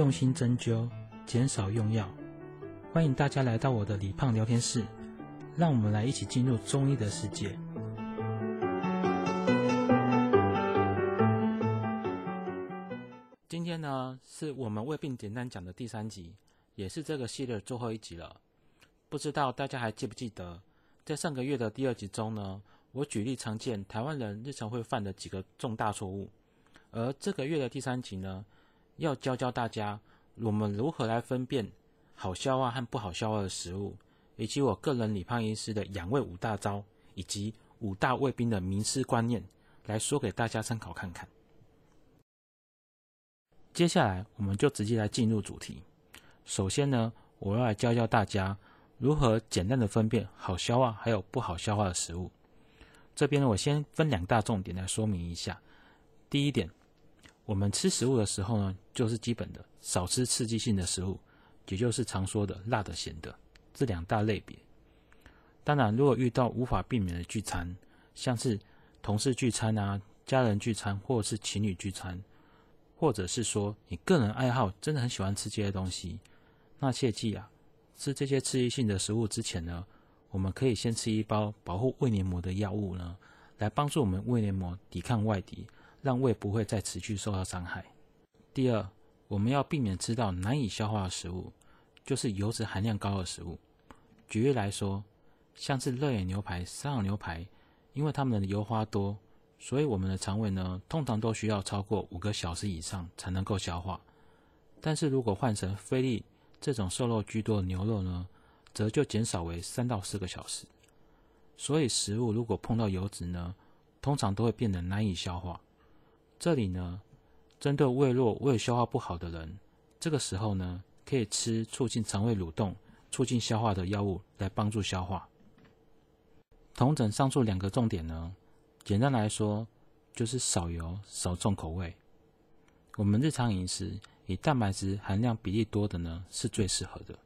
用心针灸，减少用药。欢迎大家来到我的李胖聊天室，让我们来一起进入中医的世界。今天呢，是我们胃病简单讲的第三集，也是这个系列最后一集了。不知道大家还记不记得，在上个月的第二集中呢，我举例常见台湾人日常会犯的几个重大错误。而这个月的第三集呢，要教教大家我们如何来分辨好消化和不好消化的食物，以及我个人李胖医师的养胃五大招，以及五大胃病的迷思观念，来说给大家参考看看。接下来我们就直接来进入主题。首先呢，我要来教教大家如何简单的分辨好消化还有不好消化的食物。这边呢，我先分两大重点来说明一下。第一点。我们吃食物的时候呢，就是基本的少吃刺激性的食物，也就是常说的辣的、咸的这两大类别。当然，如果遇到无法避免的聚餐，像是同事聚餐啊、家人聚餐，或是情侣聚餐，或者是说你个人爱好真的很喜欢吃这些东西，那切记啊，吃这些刺激性的食物之前呢，我们可以先吃一包保护胃黏膜的药物呢，来帮助我们胃黏膜抵抗外敌。让胃不会再持续受到伤害。第二，我们要避免吃到难以消化的食物，就是油脂含量高的食物。举例来说，像是热眼牛排、山羊牛排，因为它们的油花多，所以我们的肠胃呢，通常都需要超过五个小时以上才能够消化。但是如果换成菲力这种瘦肉居多的牛肉呢，则就减少为三到四个小时。所以食物如果碰到油脂呢，通常都会变得难以消化。这里呢，针对胃弱、胃消化不好的人，这个时候呢，可以吃促进肠胃蠕动、促进消化的药物来帮助消化。同整上述两个重点呢，简单来说就是少油、少重口味。我们日常饮食以蛋白质含量比例多的呢，是最适合的。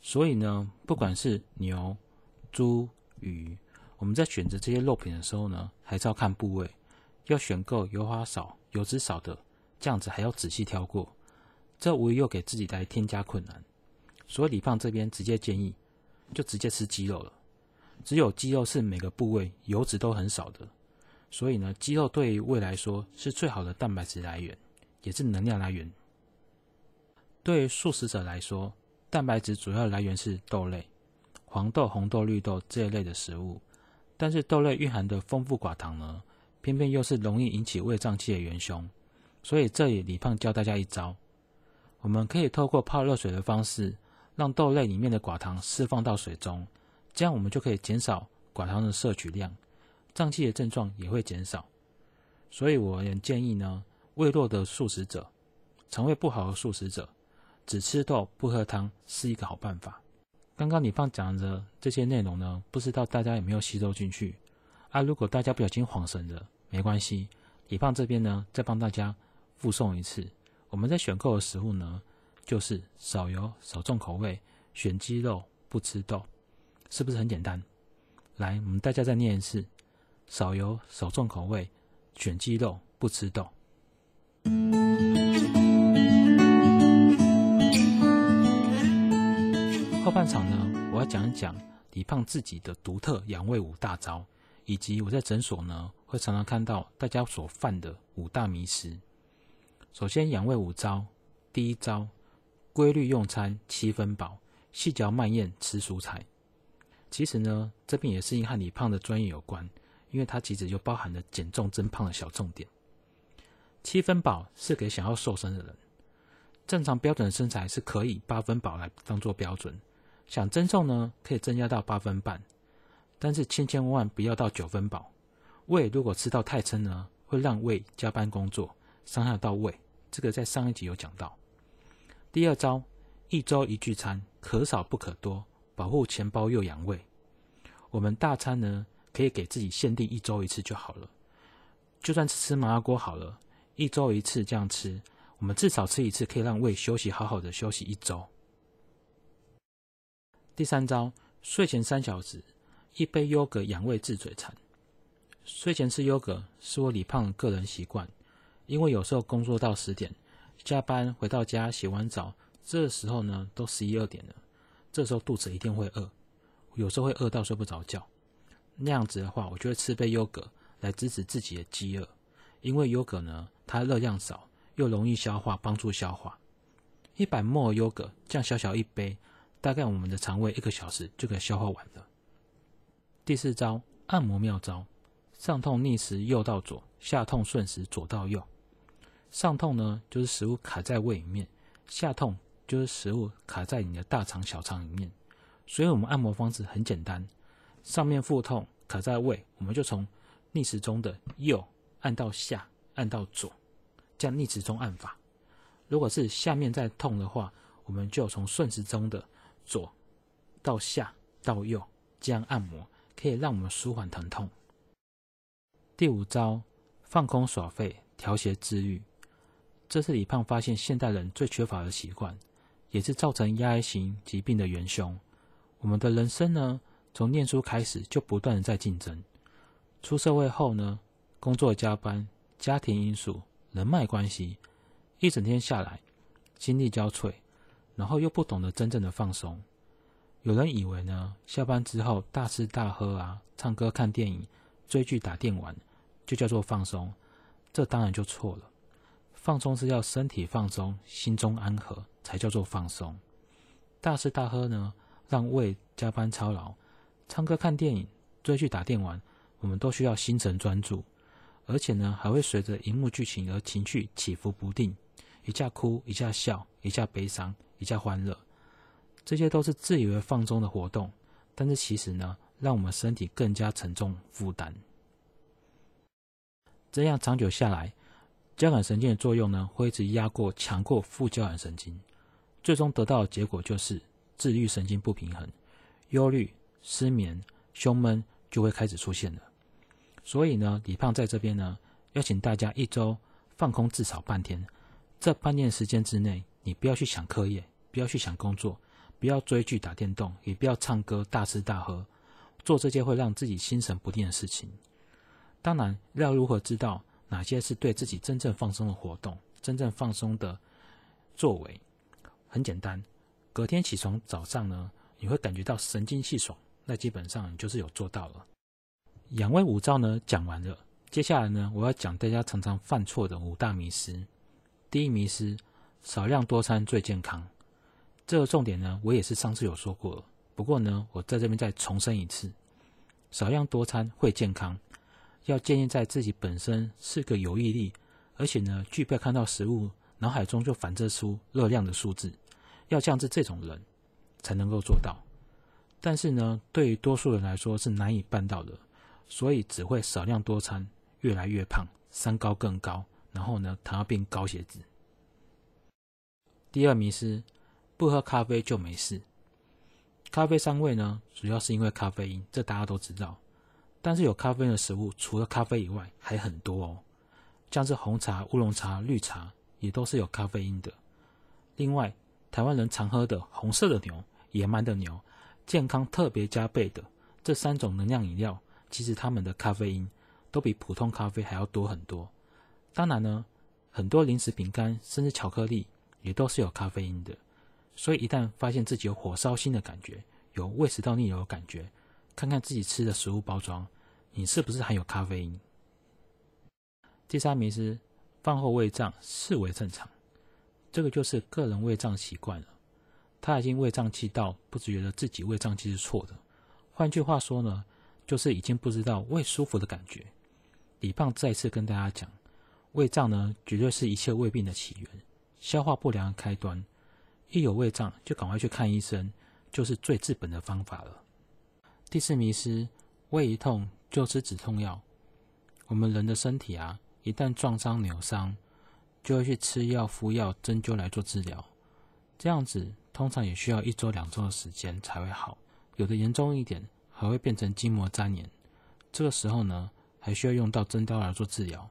所以呢，不管是牛、猪、鱼，我们在选择这些肉品的时候呢，还是要看部位。要选购油花少、油脂少的，这样子还要仔细挑过，这无疑又给自己来添加困难。所以李胖这边直接建议，就直接吃鸡肉了。只有鸡肉是每个部位油脂都很少的，所以呢，鸡肉对于胃来说是最好的蛋白质来源，也是能量来源。对于素食者来说，蛋白质主要来源是豆类、黄豆、红豆、绿豆这一类的食物，但是豆类蕴含的丰富寡糖呢，偏偏又是容易引起胃胀气的元凶，所以这里李胖教大家一招，我们可以透过泡热水的方式，让豆类里面的寡糖释放到水中，这样我们就可以减少寡糖的摄取量，胀气的症状也会减少。所以我也建议呢，胃弱的素食者，肠胃不好的素食者，只吃豆不喝汤是一个好办法。刚刚李胖讲的这些内容呢，不知道大家有没有吸收进去？啊，如果大家不小心恍神了，没关系，李胖这边呢，再帮大家复送一次。我们在选购的食物呢，就是少油、少重口味，选鸡肉，不吃豆，是不是很简单？来，我们大家再念一次：少油、少重口味，选鸡肉，不吃豆。后半场呢，我要讲一讲李胖自己的独特养胃五大招。以及我在诊所呢，会常常看到大家所犯的五大迷失。首先，养胃五招，第一招，规律用餐，七分饱，细嚼慢咽，吃蔬菜。其实呢，这边也是因和你胖的专业有关，因为它其实就包含了减重增胖的小重点。七分饱是给想要瘦身的人，正常标准身材是可以八分饱来当做标准，想增重呢，可以增加到八分半。但是千千万万不要到九分饱，胃如果吃到太撑呢，会让胃加班工作，伤害到胃。这个在上一集有讲到。第二招，一周一聚餐，可少不可多，保护钱包又养胃。我们大餐呢，可以给自己限定一周一次就好了，就算是吃麻辣锅好了，一周一次这样吃，我们至少吃一次，可以让胃休息好好的休息一周。第三招，睡前三小时。一杯优格养胃治嘴馋。睡前吃优格是我李胖的个人习惯，因为有时候工作到十点，下班回到家洗完澡，这时候呢都十一二点了，这时候肚子一定会饿，有时候会饿到睡不着觉。那样子的话，我就会吃杯优格来支持自己的饥饿，因为优格呢它热量少，又容易消化，帮助消化。一百 ml 优格这样小小一杯，大概我们的肠胃一个小时就可以消化完了。第四招，按摩妙招。上痛逆时右到左，下痛顺时左到右。上痛呢，就是食物卡在胃里面；下痛就是食物卡在你的大肠、小肠里面。所以，我们按摩方式很简单：上面腹痛卡在胃，我们就从逆时钟的右按到下，按到左，这样逆时钟按法。如果是下面在痛的话，我们就从顺时钟的左到下到右，这样按摩可以让我们舒缓疼痛。第五招，放空耍废，调节自愈。这是李胖发现现代人最缺乏的习惯，也是造成压抑型疾病的元凶。我们的人生呢，从念书开始就不断的在竞争，出社会后呢，工作加班、家庭因素、人脉关系，一整天下来，心力交瘁，然后又不懂得真正的放松。有人以为呢，下班之后大吃大喝啊，唱歌、看电影、追剧、打电玩。就叫做放松，这当然就错了。放松是要身体放松，心中安和，才叫做放松。大吃大喝呢，让胃加班操劳；唱歌、看电影、追剧、打电玩，我们都需要心神专注，而且呢，还会随着荧幕剧情而情绪起伏不定，一下哭，一下笑，一下悲伤，一下欢乐。这些都是自以为放松的活动，但是其实呢，让我们身体更加沉重负担。这样长久下来，交感神经的作用呢，会一直压过、强过副交感神经，最终得到的结果就是自律神经不平衡，忧虑、失眠、胸闷就会开始出现了。所以呢，李胖在这边呢，邀请大家一周放空至少半天。这半天时间之内，你不要去想课业，不要去想工作，不要追剧、打电动，也不要唱歌、大吃大喝，做这些会让自己心神不定的事情。当然，要如何知道哪些是对自己真正放松的活动、真正放松的作为？很简单，隔天起床早上呢，你会感觉到神清气爽，那基本上你就是有做到了。养胃五招呢，讲完了，接下来呢，我要讲大家常常犯错的五大迷思。第一迷思：少量多餐最健康。这个重点呢，我也是上次有说过，不过呢，我在这边再重申一次：少量多餐会健康。要建议在自己本身是个有毅力，而且呢，具备看到食物脑海中就反射出热量的数字，要像是这种人才能够做到。但是呢，对于多数人来说是难以办到的，所以只会少量多餐，越来越胖，三高更高，然后呢，糖尿病、高血脂。第二迷思，不喝咖啡就没事。咖啡伤胃呢，主要是因为咖啡因，这大家都知道。但是有咖啡因的食物，除了咖啡以外，还很多哦，像是红茶、乌龙茶、绿茶，也都是有咖啡因的。另外，台湾人常喝的红色的牛、野蛮的牛、健康特别加倍的这三种能量饮料，其实它们的咖啡因都比普通咖啡还要多很多。当然呢，很多零食、饼干甚至巧克力也都是有咖啡因的。所以一旦发现自己有火烧心的感觉，有胃食道逆流的感觉，看看自己吃的食物包装，你是不是含有咖啡因？第三名是，饭后胃胀视为正常，这个就是个人胃胀习惯了，他已经胃胀气到不觉得自己胃胀气是错的。换句话说呢，就是已经不知道胃舒服的感觉。李胖再次跟大家讲，胃胀呢，绝对是一切胃病的起源，消化不良的开端。一有胃胀就赶快去看医生，就是最治本的方法了。第四迷思，胃一痛就吃止痛药。我们人的身体啊，一旦撞伤、扭伤，就会去吃药、敷药、针灸来做治疗。这样子通常也需要一周、两周的时间才会好。有的严重一点，还会变成筋膜粘连。这个时候呢，还需要用到针刀来做治疗。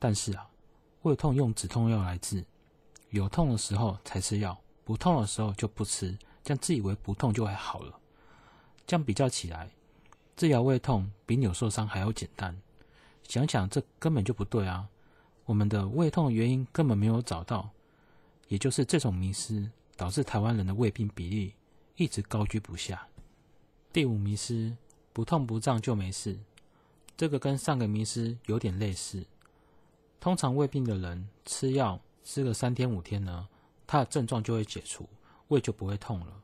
但是啊，胃痛用止痛药来治，有痛的时候才吃药，不痛的时候就不吃，这样自以为不痛就会好了。这样比较起来，治疗胃痛比扭受伤还要简单。想想这根本就不对啊！我们的胃痛原因根本没有找到，也就是这种迷失，导致台湾人的胃病比例一直高居不下。第五迷失，不痛不胀就没事，这个跟上个迷失有点类似。通常胃病的人吃药吃个三天五天呢，他的症状就会解除，胃就不会痛了。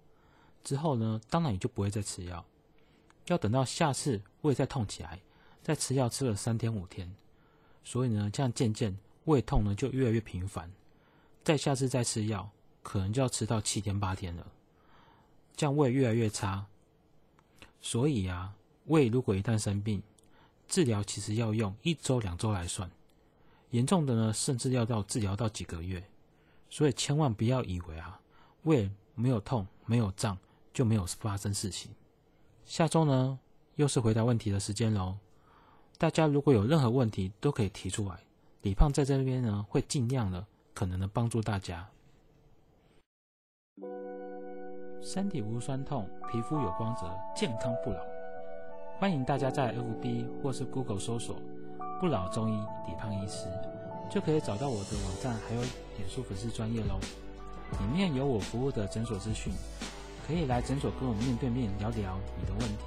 之后呢，当然也就不会再吃药。要等到下次胃再痛起来，再吃药吃了三天五天。所以呢，这样渐渐胃痛呢就越来越频繁。再下次再吃药，可能就要吃到七天八天了，这样胃越来越差。所以啊，胃如果一旦生病，治疗其实要用一周两周来算，严重的呢，甚至要到治疗到几个月。所以千万不要以为啊，胃没有痛没有胀就没有发生事情。下周呢，又是回答问题的时间喽。大家如果有任何问题，都可以提出来，李胖在这边呢，会尽量的。可能的帮助大家。身体无酸痛，皮肤有光泽，健康不老。欢迎大家在 FB 或是 Google 搜索“不老中医李胖医师”，就可以找到我的网站，还有脸书粉丝专业喽。里面有我服务的诊所资讯，可以来诊所跟我面对面聊聊你的问题。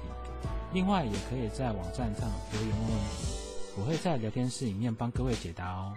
另外，也可以在网站上留言问问题，我会在聊天室里面帮各位解答哦。